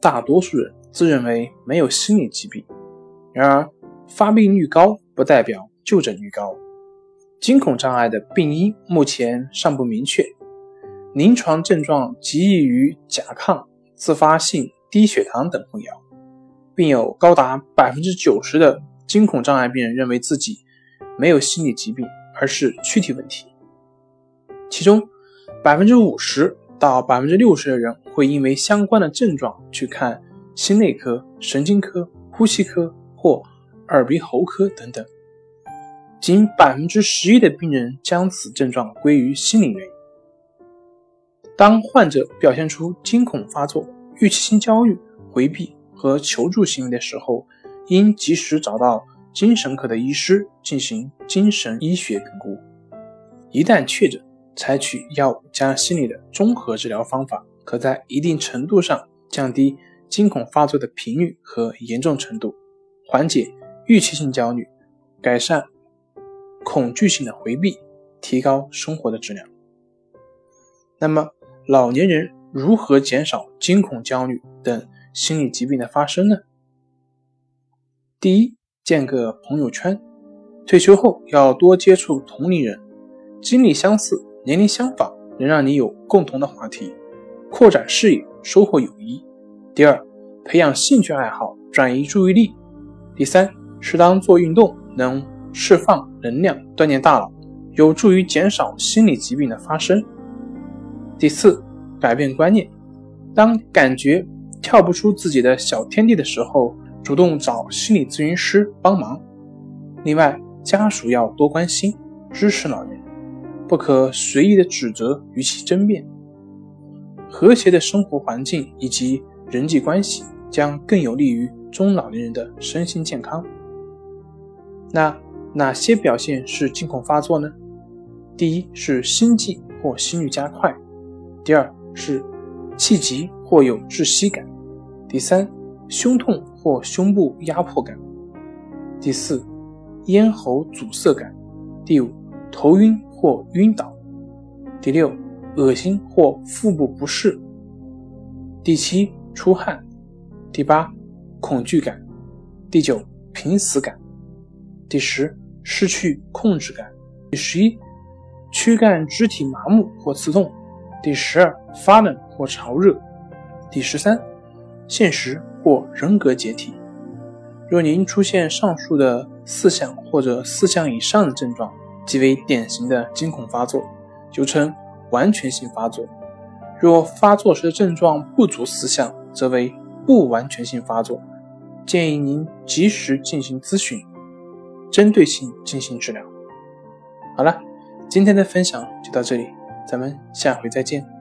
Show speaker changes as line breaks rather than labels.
大多数人自认为没有心理疾病，然而发病率高不代表就诊率高。惊恐障碍的病因目前尚不明确，临床症状极易与甲亢、自发性低血糖等混淆，并有高达百分之九十的惊恐障碍病人认为自己没有心理疾病，而是躯体问题。其中，百分之五十到百分之六十的人会因为相关的症状去看心内科、神经科、呼吸科或耳鼻喉科等等，仅百分之十一的病人将此症状归于心理原因。当患者表现出惊恐发作、预期性焦虑、回避和求助行为的时候，应及时找到精神科的医师进行精神医学评估。一旦确诊，采取药物加心理的综合治疗方法，可在一定程度上降低惊恐发作的频率和严重程度，缓解预期性焦虑，改善恐惧性的回避，提高生活的质量。那么，老年人如何减少惊恐、焦虑等心理疾病的发生呢？第一，建个朋友圈，退休后要多接触同龄人，经历相似。年龄相仿，能让你有共同的话题，扩展视野，收获友谊。第二，培养兴趣爱好，转移注意力。第三，适当做运动，能释放能量，锻炼大脑，有助于减少心理疾病的发生。第四，改变观念，当感觉跳不出自己的小天地的时候，主动找心理咨询师帮忙。另外，家属要多关心，支持老人。不可随意的指责与其争辩，和谐的生活环境以及人际关系将更有利于中老年人的身心健康。那哪些表现是惊恐发作呢？第一是心悸或心率加快，第二是气急或有窒息感，第三胸痛或胸部压迫感，第四咽喉阻塞感，第五头晕。或晕倒，第六，恶心或腹部不适，第七，出汗，第八，恐惧感，第九，濒死感，第十，失去控制感，第十一，躯干肢体麻木或刺痛，第十二，发冷或潮热，第十三，现实或人格解体。若您出现上述的四项或者四项以上的症状，即为典型的惊恐发作，就称完全性发作。若发作时的症状不足四项，则为不完全性发作。建议您及时进行咨询，针对性进行治疗。好了，今天的分享就到这里，咱们下回再见。